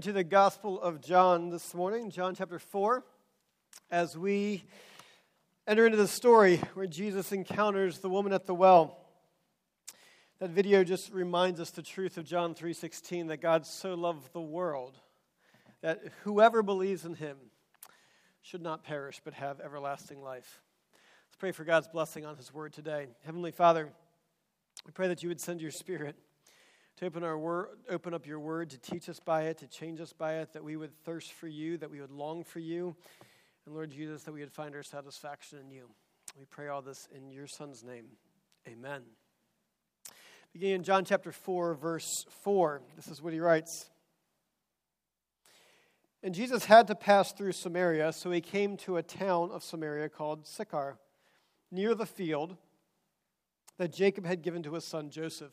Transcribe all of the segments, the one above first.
to the Gospel of John this morning, John chapter 4, as we enter into the story where Jesus encounters the woman at the well. That video just reminds us the truth of John 3:16 that God so loved the world that whoever believes in him should not perish but have everlasting life. Let's pray for God's blessing on his word today. Heavenly Father, we pray that you would send your spirit to open, our word, open up your word, to teach us by it, to change us by it, that we would thirst for you, that we would long for you, and Lord Jesus, that we would find our satisfaction in you. We pray all this in your Son's name. Amen. Beginning in John chapter 4, verse 4, this is what he writes. And Jesus had to pass through Samaria, so he came to a town of Samaria called Sychar, near the field that Jacob had given to his son Joseph.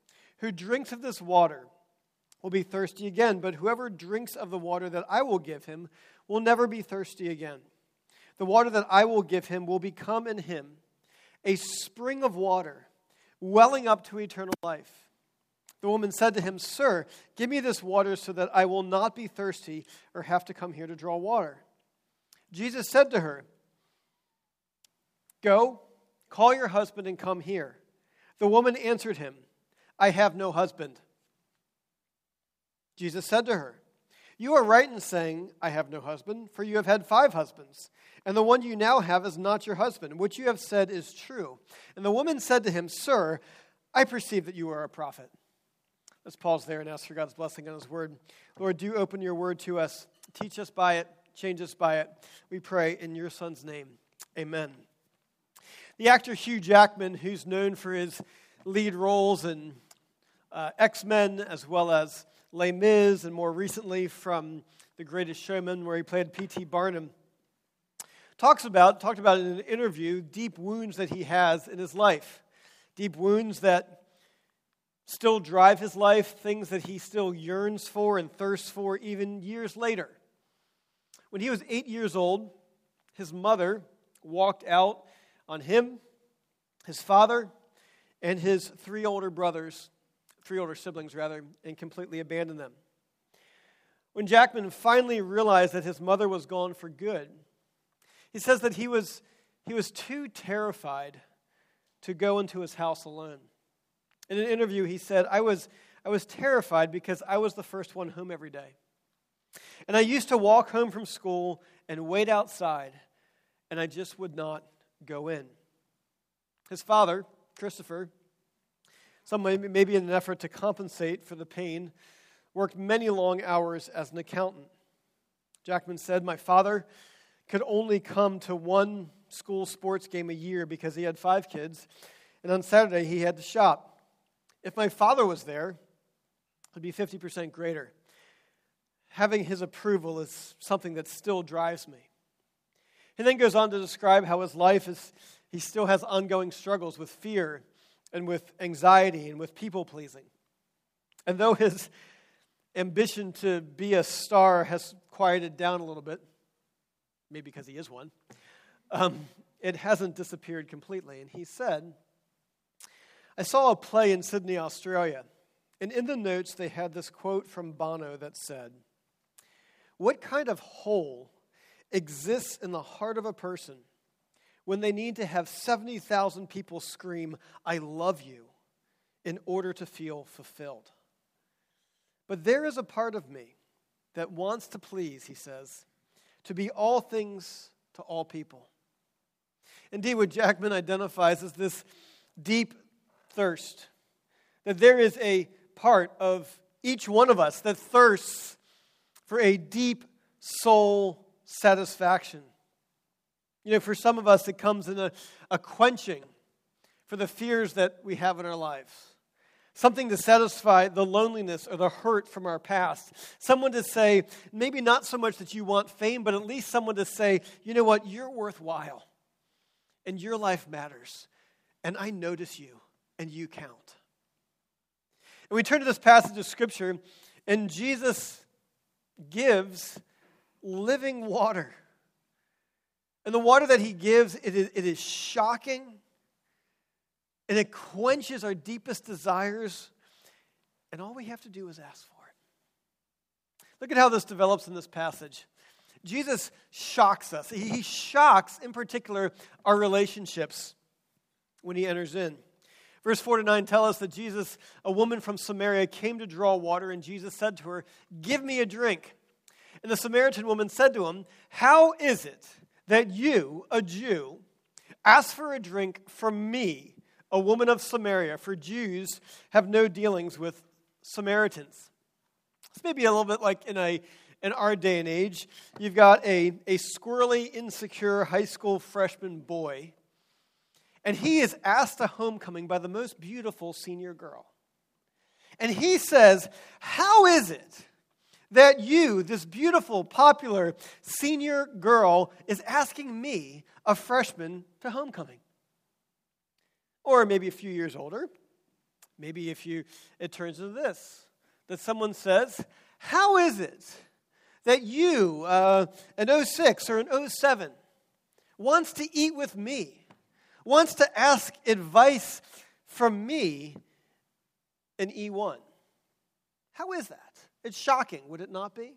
who drinks of this water will be thirsty again, but whoever drinks of the water that I will give him will never be thirsty again. The water that I will give him will become in him a spring of water welling up to eternal life. The woman said to him, Sir, give me this water so that I will not be thirsty or have to come here to draw water. Jesus said to her, Go, call your husband and come here. The woman answered him, I have no husband. Jesus said to her, You are right in saying, I have no husband, for you have had five husbands, and the one you now have is not your husband. What you have said is true. And the woman said to him, Sir, I perceive that you are a prophet. Let's pause there and ask for God's blessing on his word. Lord, do open your word to us. Teach us by it, change us by it. We pray in your son's name. Amen. The actor Hugh Jackman, who's known for his lead roles in uh, X Men, as well as Les Mis, and more recently from The Greatest Showman, where he played P.T. Barnum, talks about, talked about in an interview, deep wounds that he has in his life. Deep wounds that still drive his life, things that he still yearns for and thirsts for even years later. When he was eight years old, his mother walked out on him, his father, and his three older brothers three older siblings rather, and completely abandoned them. When Jackman finally realized that his mother was gone for good, he says that he was, he was too terrified to go into his house alone. In an interview, he said, I was, I was terrified because I was the first one home every day. And I used to walk home from school and wait outside, and I just would not go in. His father, Christopher, some maybe in an effort to compensate for the pain, worked many long hours as an accountant. Jackman said, My father could only come to one school sports game a year because he had five kids, and on Saturday he had to shop. If my father was there, it'd be 50% greater. Having his approval is something that still drives me. He then goes on to describe how his life is, he still has ongoing struggles with fear and with anxiety and with people pleasing. And though his ambition to be a star has quieted down a little bit, maybe because he is one, um, it hasn't disappeared completely. And he said, I saw a play in Sydney, Australia, and in the notes they had this quote from Bono that said, What kind of hole exists in the heart of a person when they need to have 70,000 people scream, I love you, in order to feel fulfilled. But there is a part of me that wants to please, he says, to be all things to all people. Indeed, what Jackman identifies as this deep thirst, that there is a part of each one of us that thirsts for a deep soul satisfaction. You know, for some of us, it comes in a, a quenching for the fears that we have in our lives. Something to satisfy the loneliness or the hurt from our past. Someone to say, maybe not so much that you want fame, but at least someone to say, you know what, you're worthwhile and your life matters. And I notice you and you count. And we turn to this passage of Scripture, and Jesus gives living water. And the water that he gives, it is, it is shocking and it quenches our deepest desires. And all we have to do is ask for it. Look at how this develops in this passage. Jesus shocks us. He shocks, in particular, our relationships when he enters in. Verse 4 to 9 tell us that Jesus, a woman from Samaria, came to draw water, and Jesus said to her, Give me a drink. And the Samaritan woman said to him, How is it that you, a Jew, ask for a drink from me, a woman of Samaria, for Jews have no dealings with Samaritans. This may be a little bit like in a in our day and age. You've got a, a squirrely, insecure high school freshman boy, and he is asked to homecoming by the most beautiful senior girl. And he says, How is it that you, this beautiful, popular senior girl, is asking me, a freshman, to homecoming? Or maybe a few years older. Maybe if you, it turns into this that someone says, How is it that you, uh, an 06 or an 07, wants to eat with me, wants to ask advice from me, an E1? How is that? It's shocking, would it not be?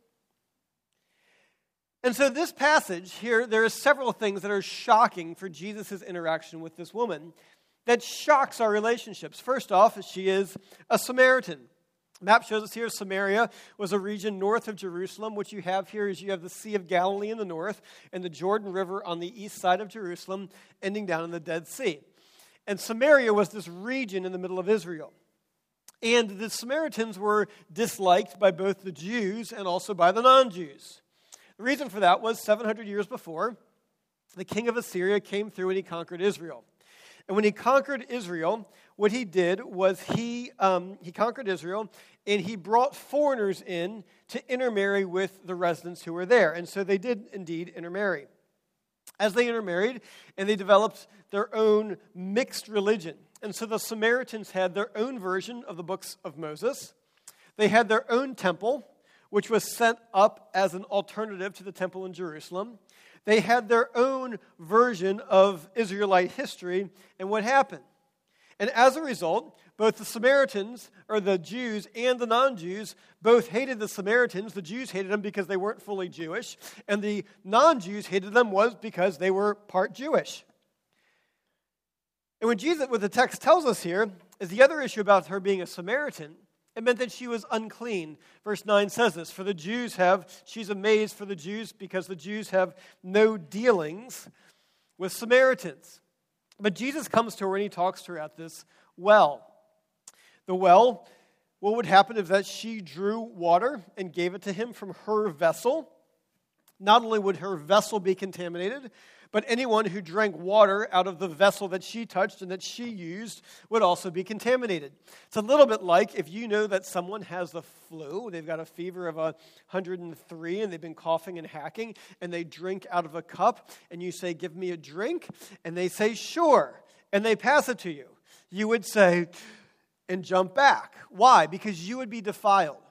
And so, this passage here, there are several things that are shocking for Jesus' interaction with this woman that shocks our relationships. First off, she is a Samaritan. map shows us here Samaria was a region north of Jerusalem. What you have here is you have the Sea of Galilee in the north and the Jordan River on the east side of Jerusalem, ending down in the Dead Sea. And Samaria was this region in the middle of Israel. And the Samaritans were disliked by both the Jews and also by the non Jews. The reason for that was 700 years before, the king of Assyria came through and he conquered Israel. And when he conquered Israel, what he did was he, um, he conquered Israel and he brought foreigners in to intermarry with the residents who were there. And so they did indeed intermarry. As they intermarried, and they developed their own mixed religion. And so the Samaritans had their own version of the books of Moses. They had their own temple, which was set up as an alternative to the temple in Jerusalem. They had their own version of Israelite history and what happened. And as a result, both the Samaritans, or the Jews, and the non Jews both hated the Samaritans. The Jews hated them because they weren't fully Jewish, and the non Jews hated them was because they were part Jewish. And what Jesus, what the text tells us here, is the other issue about her being a Samaritan it meant that she was unclean. Verse 9 says this For the Jews have, she's amazed for the Jews because the Jews have no dealings with Samaritans. But Jesus comes to her and he talks to her at this well. The well, what would happen if that she drew water and gave it to him from her vessel? Not only would her vessel be contaminated, but anyone who drank water out of the vessel that she touched and that she used would also be contaminated. It's a little bit like if you know that someone has the flu, they've got a fever of 103 and they've been coughing and hacking, and they drink out of a cup, and you say, Give me a drink, and they say, Sure, and they pass it to you. You would say, and jump back. Why? Because you would be defiled.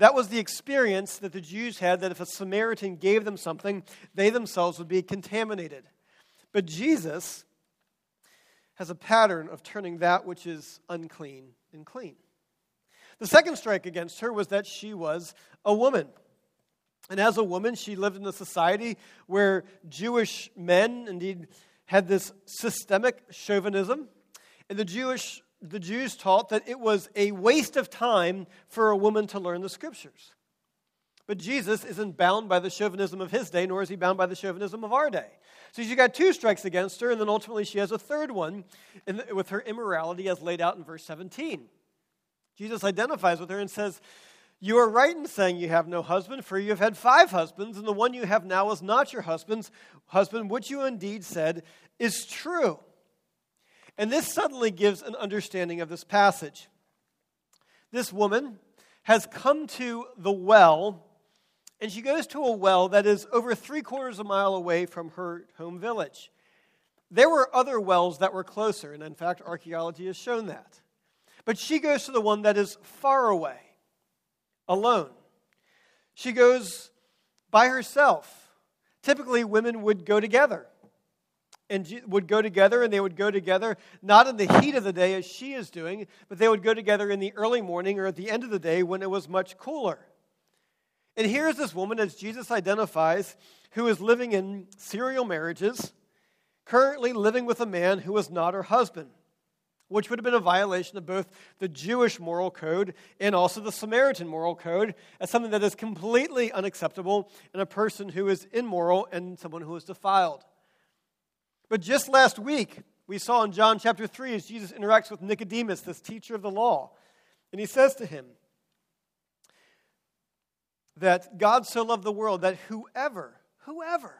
That was the experience that the Jews had that if a Samaritan gave them something, they themselves would be contaminated. But Jesus has a pattern of turning that which is unclean and clean. The second strike against her was that she was a woman. And as a woman, she lived in a society where Jewish men, indeed, had this systemic chauvinism. And the Jewish the Jews taught that it was a waste of time for a woman to learn the scriptures. But Jesus isn't bound by the chauvinism of his day, nor is he bound by the chauvinism of our day. So she's got two strikes against her, and then ultimately she has a third one the, with her immorality as laid out in verse 17. Jesus identifies with her and says, You are right in saying you have no husband, for you have had five husbands, and the one you have now is not your husband's husband, which you indeed said is true. And this suddenly gives an understanding of this passage. This woman has come to the well and she goes to a well that is over three quarters of a mile away from her home village. There were other wells that were closer, and in fact, archaeology has shown that. But she goes to the one that is far away, alone. She goes by herself. Typically, women would go together and would go together, and they would go together not in the heat of the day as she is doing, but they would go together in the early morning or at the end of the day when it was much cooler. And here's this woman, as Jesus identifies, who is living in serial marriages, currently living with a man who is not her husband, which would have been a violation of both the Jewish moral code and also the Samaritan moral code, as something that is completely unacceptable in a person who is immoral and someone who is defiled. But just last week, we saw in John chapter 3 as Jesus interacts with Nicodemus, this teacher of the law, and he says to him, that God so loved the world that whoever, whoever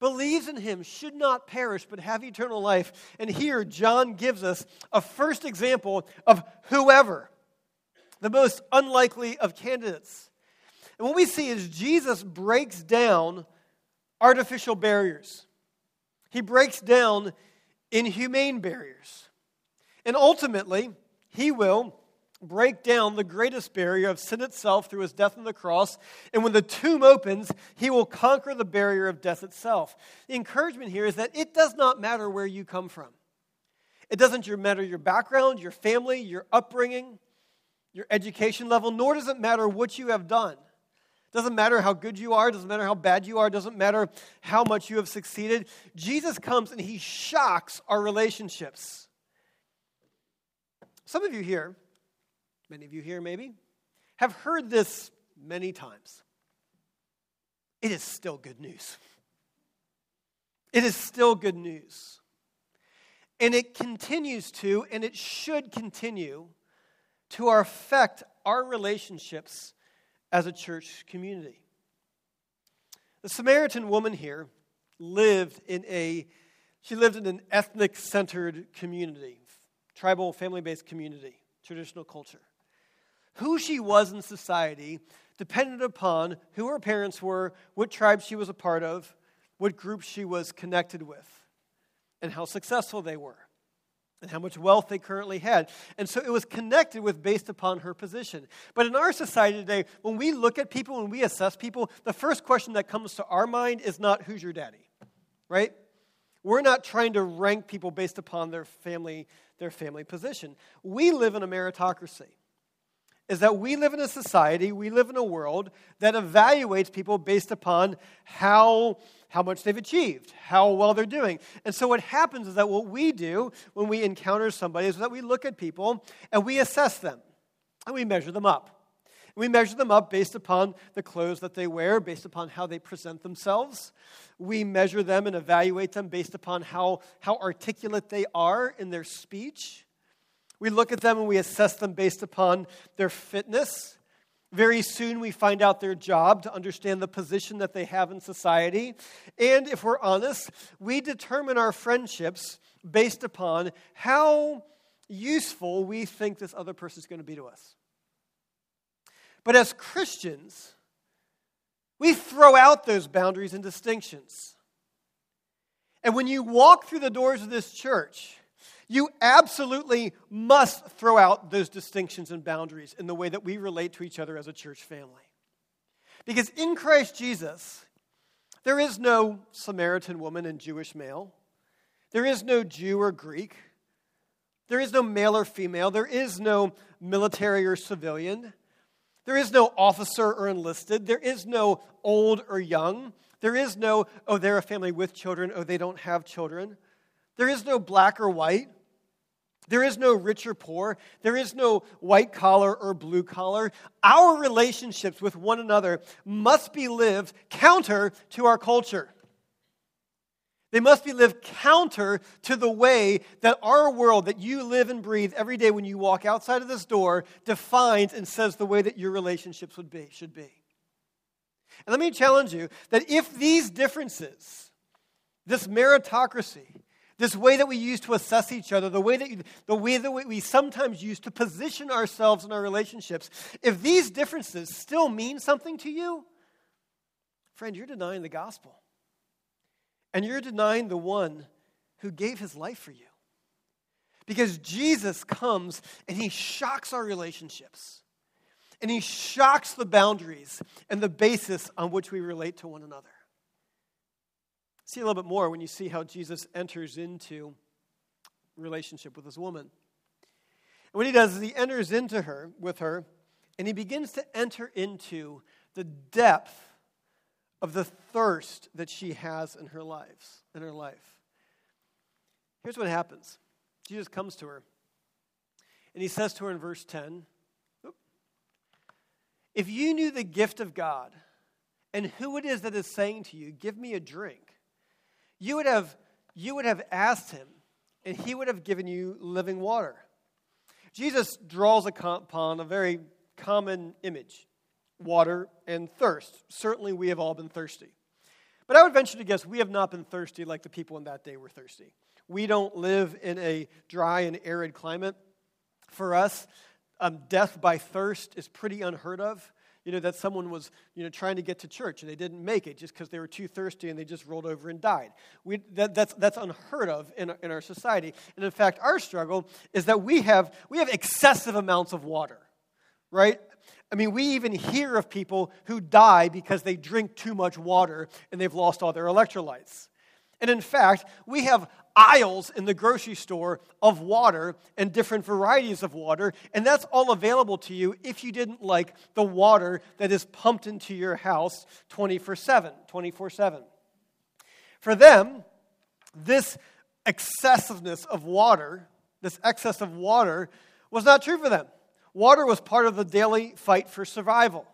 believes in him should not perish but have eternal life. And here, John gives us a first example of whoever, the most unlikely of candidates. And what we see is Jesus breaks down artificial barriers, he breaks down inhumane barriers. And ultimately, he will break down the greatest barrier of sin itself through his death on the cross. And when the tomb opens, he will conquer the barrier of death itself. The encouragement here is that it does not matter where you come from. It doesn't matter your background, your family, your upbringing, your education level, nor does it matter what you have done. Doesn't matter how good you are, doesn't matter how bad you are, doesn't matter how much you have succeeded. Jesus comes and he shocks our relationships. Some of you here many of you here maybe, have heard this many times. It is still good news. It is still good news. And it continues to, and it should continue to affect our relationships as a church community. The Samaritan woman here lived in a she lived in an ethnic centered community, tribal family based community, traditional culture who she was in society depended upon who her parents were, what tribe she was a part of, what group she was connected with, and how successful they were, and how much wealth they currently had. And so it was connected with based upon her position. But in our society today, when we look at people, when we assess people, the first question that comes to our mind is not who's your daddy, right? We're not trying to rank people based upon their family, their family position. We live in a meritocracy is that we live in a society, we live in a world that evaluates people based upon how, how much they've achieved, how well they're doing. And so what happens is that what we do when we encounter somebody is that we look at people and we assess them and we measure them up. We measure them up based upon the clothes that they wear, based upon how they present themselves. We measure them and evaluate them based upon how, how articulate they are in their speech. We look at them and we assess them based upon their fitness. Very soon we find out their job to understand the position that they have in society. And if we're honest, we determine our friendships based upon how useful we think this other person is going to be to us. But as Christians, we throw out those boundaries and distinctions. And when you walk through the doors of this church, you absolutely must throw out those distinctions and boundaries in the way that we relate to each other as a church family. Because in Christ Jesus, there is no Samaritan woman and Jewish male. There is no Jew or Greek. There is no male or female. There is no military or civilian. There is no officer or enlisted. There is no old or young. There is no, oh, they're a family with children, oh, they don't have children. There is no black or white. There is no rich or poor. There is no white collar or blue collar. Our relationships with one another must be lived counter to our culture. They must be lived counter to the way that our world, that you live and breathe every day when you walk outside of this door, defines and says the way that your relationships would be, should be. And let me challenge you that if these differences, this meritocracy, this way that we use to assess each other, the way that, you, the way that we sometimes use to position ourselves in our relationships, if these differences still mean something to you, friend, you're denying the gospel. And you're denying the one who gave his life for you. Because Jesus comes and he shocks our relationships. And he shocks the boundaries and the basis on which we relate to one another. See a little bit more when you see how Jesus enters into relationship with this woman. And what he does is he enters into her with her and he begins to enter into the depth of the thirst that she has in her lives, in her life. Here's what happens. Jesus comes to her and he says to her in verse 10, if you knew the gift of God and who it is that is saying to you, Give me a drink, you would have, you would have asked him, and he would have given you living water. Jesus draws upon a very common image water and thirst. Certainly, we have all been thirsty. But I would venture to guess we have not been thirsty like the people in that day were thirsty. We don't live in a dry and arid climate. For us, um, death by thirst is pretty unheard of. You know, that someone was, you know, trying to get to church and they didn't make it just because they were too thirsty and they just rolled over and died. We, that, that's, that's unheard of in, in our society. And in fact, our struggle is that we have, we have excessive amounts of water, right? I mean, we even hear of people who die because they drink too much water and they've lost all their electrolytes. And in fact, we have aisles in the grocery store of water and different varieties of water, and that's all available to you if you didn't like the water that is pumped into your house 24 7. 24 7. For them, this excessiveness of water, this excess of water, was not true for them. Water was part of the daily fight for survival.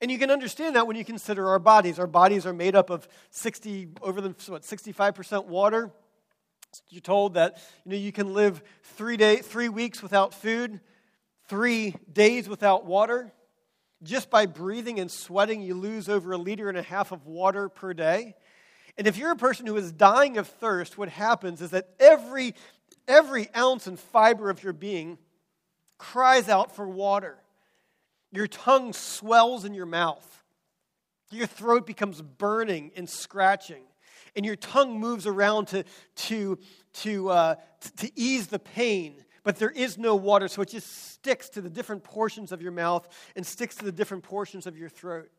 And you can understand that when you consider our bodies. Our bodies are made up of 60, over the, what, 65% water. You're told that you, know, you can live three, day, three weeks without food, three days without water. Just by breathing and sweating, you lose over a liter and a half of water per day. And if you're a person who is dying of thirst, what happens is that every, every ounce and fiber of your being cries out for water. Your tongue swells in your mouth. Your throat becomes burning and scratching and your tongue moves around to, to, to, uh, to ease the pain, but there is no water, so it just sticks to the different portions of your mouth and sticks to the different portions of your throat.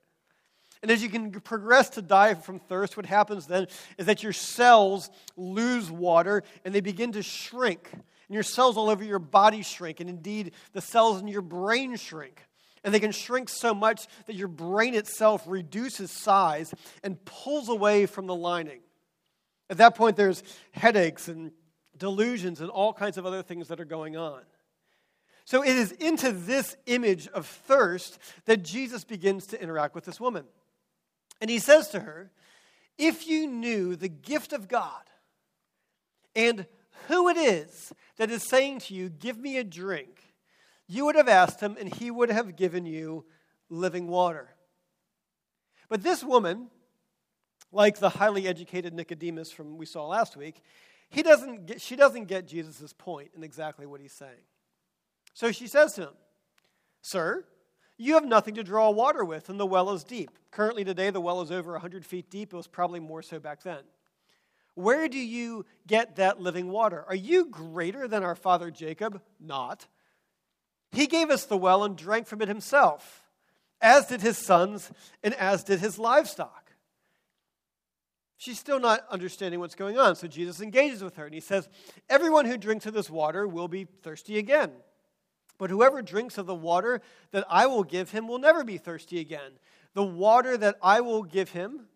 And as you can progress to die from thirst, what happens then is that your cells lose water and they begin to shrink. And your cells all over your body shrink, and indeed the cells in your brain shrink. And they can shrink so much that your brain itself reduces size and pulls away from the lining. At that point, there's headaches and delusions and all kinds of other things that are going on. So it is into this image of thirst that Jesus begins to interact with this woman. And he says to her, If you knew the gift of God and who it is that is saying to you, Give me a drink, you would have asked him, and he would have given you living water. But this woman like the highly educated Nicodemus from we saw last week, he doesn't get, she doesn't get Jesus' point in exactly what he's saying. So she says to him, Sir, you have nothing to draw water with, and the well is deep. Currently, today, the well is over 100 feet deep. It was probably more so back then. Where do you get that living water? Are you greater than our father Jacob? Not. He gave us the well and drank from it himself, as did his sons, and as did his livestock. She's still not understanding what's going on. So Jesus engages with her and he says, Everyone who drinks of this water will be thirsty again. But whoever drinks of the water that I will give him will never be thirsty again. The water that I will give him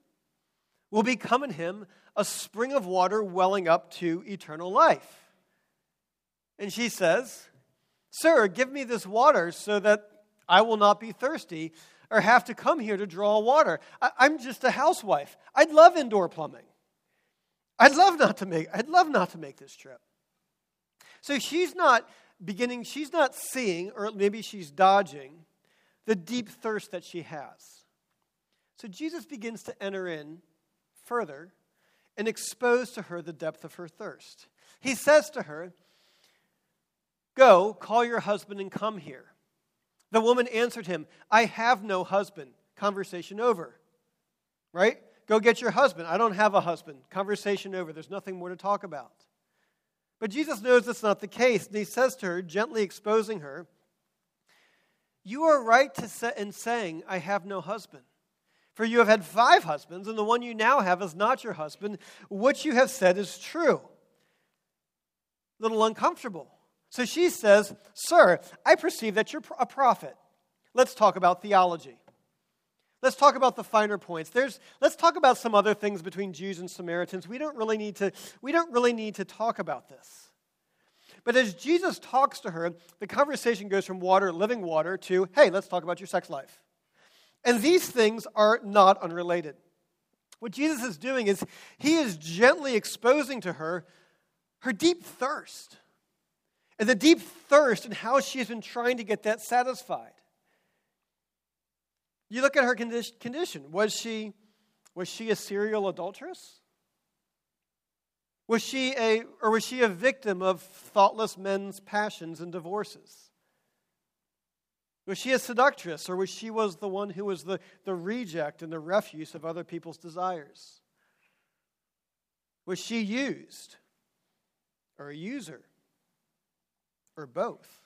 will become in him a spring of water welling up to eternal life. And she says, Sir, give me this water so that I will not be thirsty or have to come here to draw water. I, am just a housewife. I'd love indoor plumbing. I'd love not to make I'd love not to make this trip. So she's not beginning, she's not seeing, or maybe she's dodging, the deep thirst that she has. So Jesus begins to enter in further and expose to her the depth of her thirst. He says to her, Go, call your husband and come here. The woman answered him, I have no husband. Conversation over. Right? Go get your husband. I don't have a husband. Conversation over. There's nothing more to talk about. But Jesus knows that's not the case, and he says to her, gently exposing her, You are right say, in saying, I have no husband. For you have had five husbands, and the one you now have is not your husband. What you have said is true. A little uncomfortable. So she says, Sir, I perceive that you're a prophet. Let's talk about theology. Let's talk about the finer points. There's, let's talk about some other things between Jews and Samaritans. We don't really need to, we don't really need to talk about this. But as Jesus talks to her, the conversation goes from water, living water, to, hey, let's talk about your sex life. And these things are not unrelated. What Jesus is doing is he is gently exposing to her her deep thirst and the deep thirst and how she has been trying to get that satisfied. You look at her condition. Was she, was she a serial adulteress? Was she a, or was she a victim of thoughtless men's passions and divorces? Was she a seductress, or was she was the one who was the, the reject and the refuse of other people's desires? Was she used, or a user? Or both.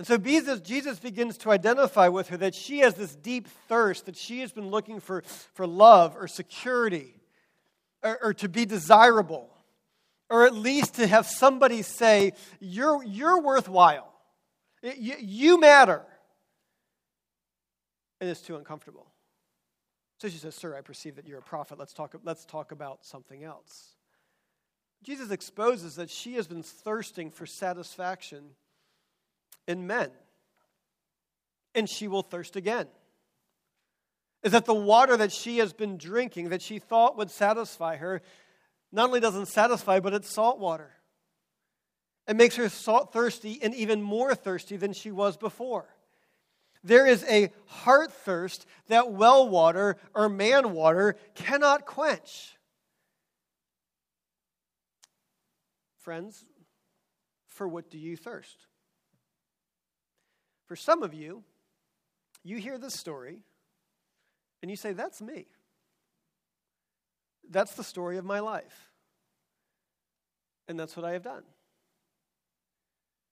And so Jesus, begins to identify with her that she has this deep thirst, that she has been looking for, for love or security or, or to be desirable, or at least to have somebody say, You're, you're worthwhile, you, you matter. And it's too uncomfortable. So she says, Sir, I perceive that you're a prophet. Let's talk, let's talk about something else. Jesus exposes that she has been thirsting for satisfaction in men, and she will thirst again. Is that the water that she has been drinking, that she thought would satisfy her, not only doesn't satisfy, but it's salt water. It makes her salt thirsty and even more thirsty than she was before. There is a heart thirst that well water or man water cannot quench. Friends, for what do you thirst? For some of you, you hear this story and you say, That's me. That's the story of my life. And that's what I have done.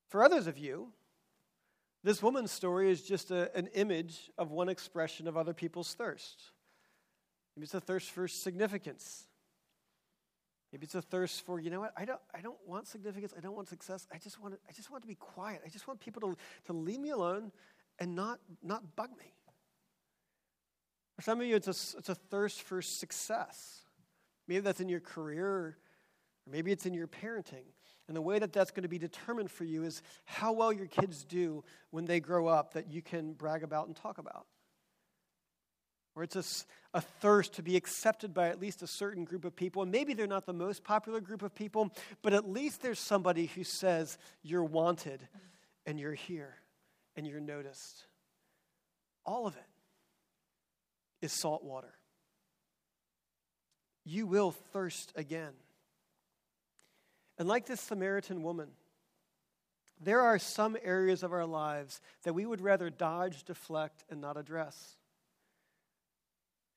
For others of you, this woman's story is just a, an image of one expression of other people's thirst. Maybe it's a thirst for significance, Maybe it's a thirst for, you know what, I don't, I don't want significance, I don't want success, I just want to, I just want to be quiet. I just want people to, to leave me alone and not, not bug me. For some of you, it's a, it's a thirst for success. Maybe that's in your career, or maybe it's in your parenting. And the way that that's going to be determined for you is how well your kids do when they grow up that you can brag about and talk about or it's a, a, thirst to be accepted by at least a certain group of people. And maybe they're not the most popular group of people, but at least there's somebody who says, You're wanted and you're here and you're noticed. All of it is salt water. You will thirst again. And like this Samaritan woman, there are some areas of our lives that we would rather dodge, deflect, and not address.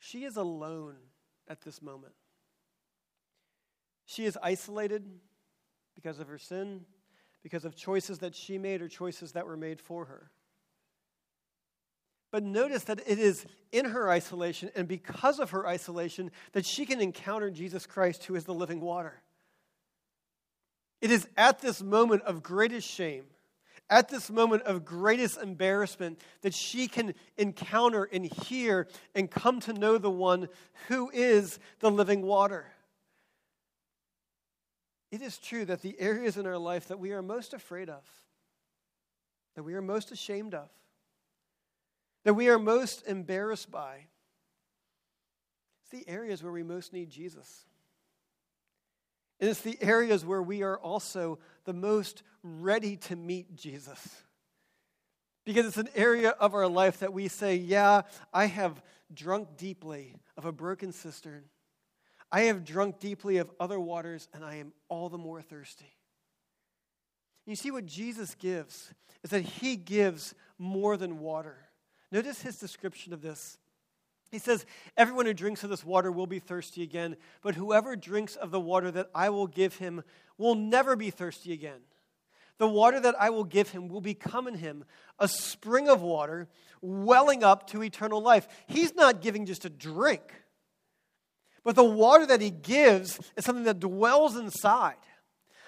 She is alone at this moment. She is isolated because of her sin, because of choices that she made or choices that were made for her. But notice that it is in her isolation and because of her isolation that she can encounter Jesus Christ, who is the living water. It is at this moment of greatest shame at this moment of greatest embarrassment that she can encounter and hear and come to know the one who is the living water. it is true that the areas in our life that we are most afraid of, that we are most ashamed of, that we are most embarrassed by, it's the areas where we most need Jesus. And it's the areas where we are also the most ready to meet Jesus. Because it's an area of our life that we say, Yeah, I have drunk deeply of a broken cistern. I have drunk deeply of other waters, and I am all the more thirsty. You see, what Jesus gives is that he gives more than water. Notice his description of this. He says, Everyone who drinks of this water will be thirsty again, but whoever drinks of the water that I will give him will never be thirsty again. The water that I will give him will become in him a spring of water welling up to eternal life. He's not giving just a drink, but the water that he gives is something that dwells inside,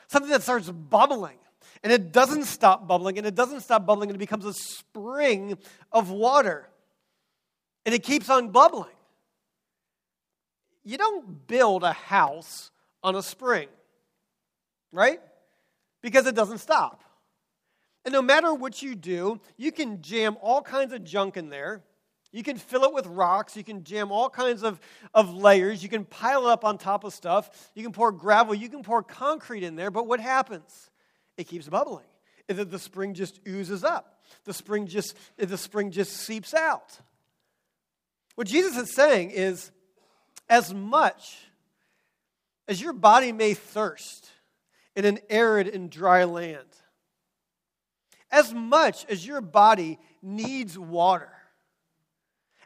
something that starts bubbling. And it doesn't stop bubbling, and it doesn't stop bubbling, and it becomes a spring of water. And it keeps on bubbling. You don't build a house on a spring, right? Because it doesn't stop. And no matter what you do, you can jam all kinds of junk in there you can fill it with rocks. You can jam all kinds of, of layers. You can pile it up on top of stuff. You can pour gravel. You can pour concrete in there. But what happens? It keeps bubbling. The, the spring just oozes up. The spring just, the spring just seeps out. What Jesus is saying is as much as your body may thirst in an arid and dry land, as much as your body needs water,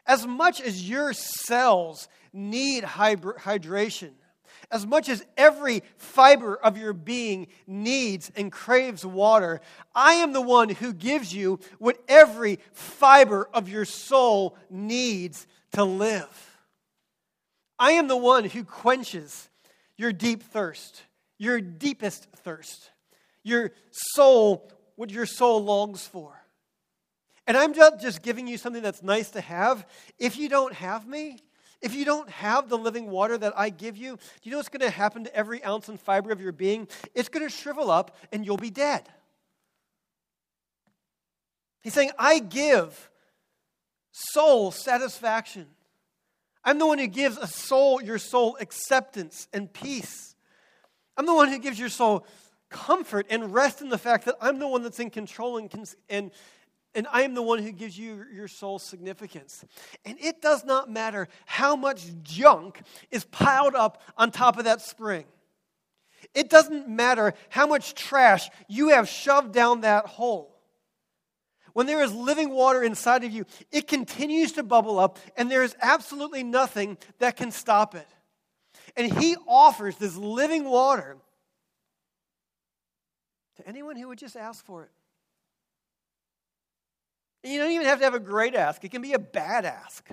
as much as your cells need hydration, as much as every fiber of your being needs and craves water, I am the one who gives you what every fiber of your soul needs to live. I am the one who quenches your deep thirst, your deepest thirst, your soul, what your soul longs for. And I'm not just giving you something that's nice to have. If you don't have me, if you don't have the living water that I give you, do you know what's going to happen to every ounce and fiber of your being? It's going to shrivel up and you'll be dead. He's saying, I give soul satisfaction. I'm the one who gives a soul, your soul, acceptance and peace. I'm the one who gives your soul comfort and rest in the fact that I'm the one that's in control and, and, and I am the one who gives you your soul significance. And it does not matter how much junk is piled up on top of that spring. It doesn't matter how much trash you have shoved down that hole. When there is living water inside of you, it continues to bubble up, and there is absolutely nothing that can stop it. And He offers this living water to anyone who would just ask for it. You don't even have to have a great ask, it can be a bad ask.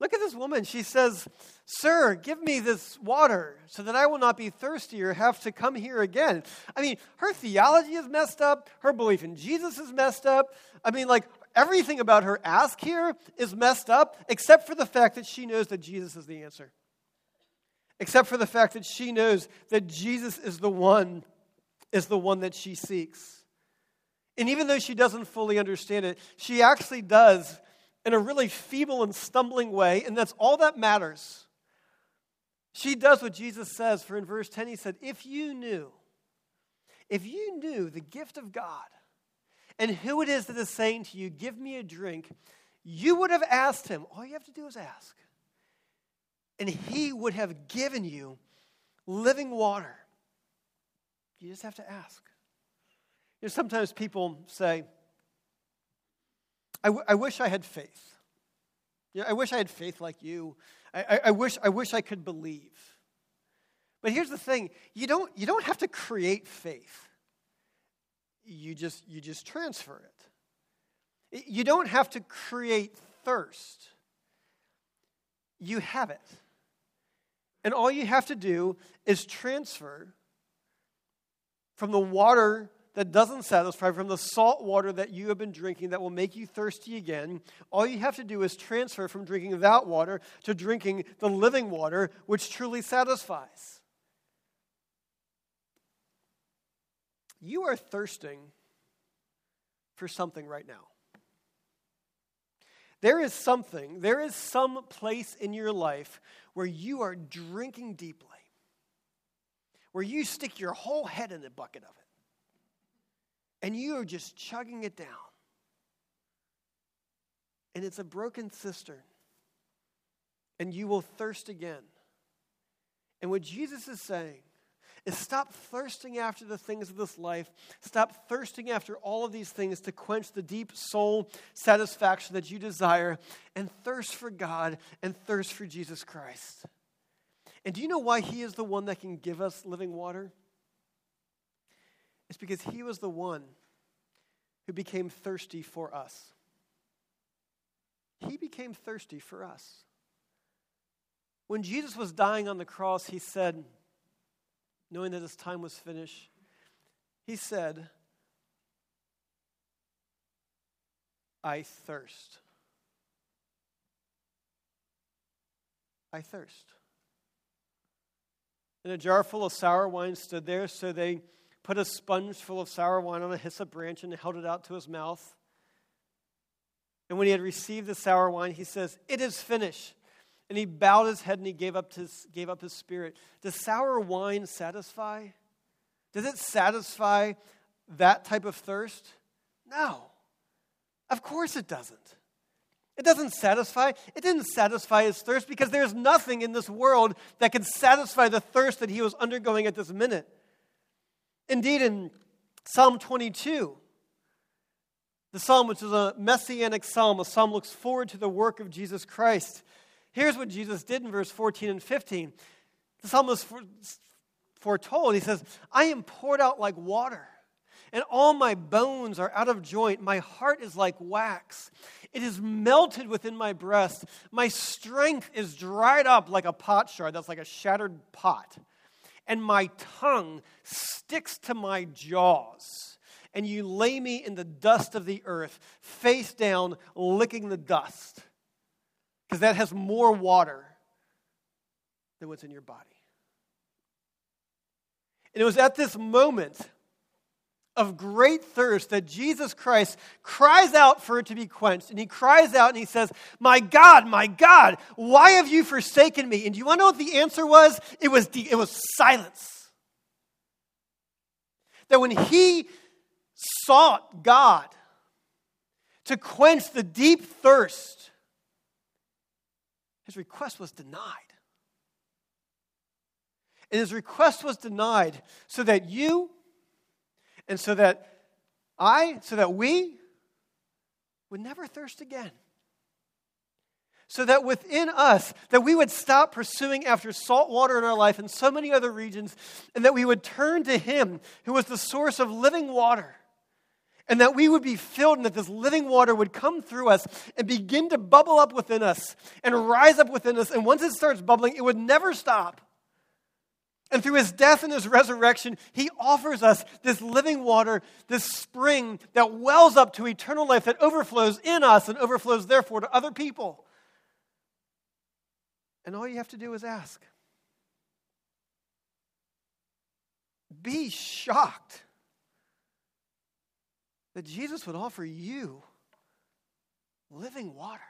Look at this woman. She says, Sir, give me this water so that I will not be thirsty or have to come here again. I mean, her theology is messed up. Her belief in Jesus is messed up. I mean, like, everything about her ask here is messed up, except for the fact that she knows that Jesus is the answer. Except for the fact that she knows that Jesus is the one, is the one that she seeks. And even though she doesn't fully understand it, she actually does in a really feeble and stumbling way, and that's all that matters. She does what Jesus says, for in verse 10 he said, If you knew, if you knew the gift of God and who it is that is saying to you, Give me a drink, you would have asked him. All you have to do is ask. And he would have given you living water. You just have to ask. You know, sometimes people say, I, w- I wish I had faith. You know, I wish I had faith like you. I, I, I, wish, I wish I could believe. But here's the thing you don't, you don't have to create faith, you just, you just transfer it. You don't have to create thirst, you have it. And all you have to do is transfer from the water that doesn't satisfy, from the salt water that you have been drinking that will make you thirsty again, all you have to do is transfer from drinking that water to drinking the living water which truly satisfies. you are thirsting for something right now. There is something, there is some place in your life where you are drinking deeply, where you stick your whole head in the bucket of it, and you are just chugging it down. And it's a broken cistern, and you will thirst again. And what Jesus is saying is stop thirsting after the things of this life. Stop thirsting after all of these things to quench the deep soul satisfaction that you desire, and thirst for God and thirst for Jesus Christ. And do you know why He is the one that can give us living water? It's because He was the one who became thirsty for us. He became thirsty for us. When Jesus was dying on the cross, He said, knowing that his time was finished, he said, I thirst. I thirst. And a jar full of sour wine stood there, so they put a sponge full of sour wine on a hyssop branch and held it out to his mouth. And when he had received the sour wine, he says, It is finished. And he bowed his head and he gave up his, gave up his spirit. Does sour wine satisfy? Does it satisfy that type of thirst? No. Of course it doesn't. It doesn't satisfy. It didn't satisfy his thirst because there's nothing in this world that can satisfy the thirst that he was undergoing at this minute. Indeed, in Psalm 22, the psalm, which is a messianic psalm, a psalm looks forward to the work of Jesus Christ. Here's what Jesus did in verse 14 and 15. The psalmist foretold, he says, I am poured out like water, and all my bones are out of joint. My heart is like wax. It is melted within my breast. My strength is dried up like a potsherd. That's like a shattered pot. And my tongue sticks to my jaws. And you lay me in the dust of the earth, face down, licking the dust because that has more water than what's in your body. And it was at this moment of great thirst that Jesus Christ cries out for it to be quenched. And he cries out and he says, My God, my God, why have you forsaken me? And do you want to know what the answer was? It was, it was silence. That when he sought God to quench the deep thirst his request was denied. And his request was denied so that you and so that I, so that we would never thirst again. So that within us, that we would stop pursuing after salt water in our life in so many other regions, and that we would turn to Him who was the source of living water and that we would be filled and that this living water would come through us and begin to bubble up within us and rise up within us. And once it starts bubbling, it would never stop. And through his death and his resurrection, he offers us this living water, this spring that wells up to eternal life that overflows in us and overflows, therefore, to other people. And all you have to do is ask. Be shocked that Jesus would offer you living water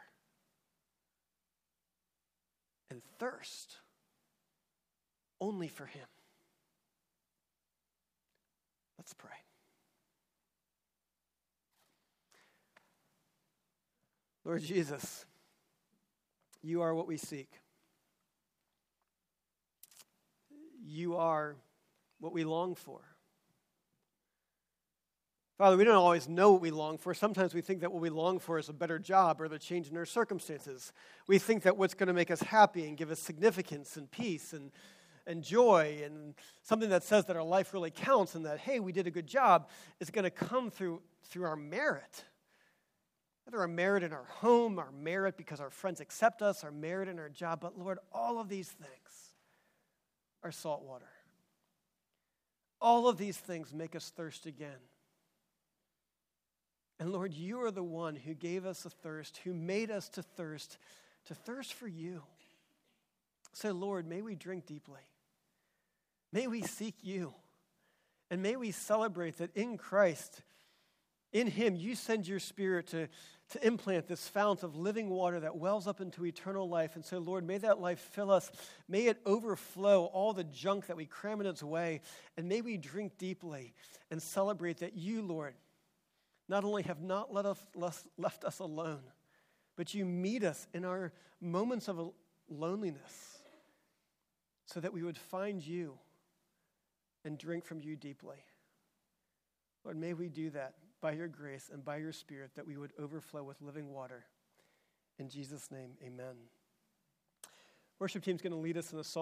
and thirst only for Him. Let's pray. Lord Jesus, you are what we seek. You are what we long for. Father, we don't always know what we long for. Sometimes we think that what we long for is a better job or the change in our circumstances. We think that what's going to make us happy and give us significance and peace and, and joy and something that says that our life really counts and that, hey, we did a good job is going to come through, through our merit. Whether our merit in our home, our merit because our friends accept us, our merit in our job. But Lord, all of these things are salt water. All of these things make us thirst again. And Lord, you are the one who gave us a thirst, who made us to thirst, to thirst for you. So, Lord, may we drink deeply. May we seek you. And may we celebrate that in Christ, in Him, you send your Spirit to, to implant this fount of living water that wells up into eternal life. And so, Lord, may that life fill us. May it overflow all the junk that we cram in its way. And may we drink deeply and celebrate that you, Lord, not only have not let us, left us alone, but you meet us in our moments of loneliness so that we would find you and drink from you deeply. Lord, may we do that by your grace and by your Spirit, that we would overflow with living water. In Jesus' name, amen. Worship team's going to lead us in a song.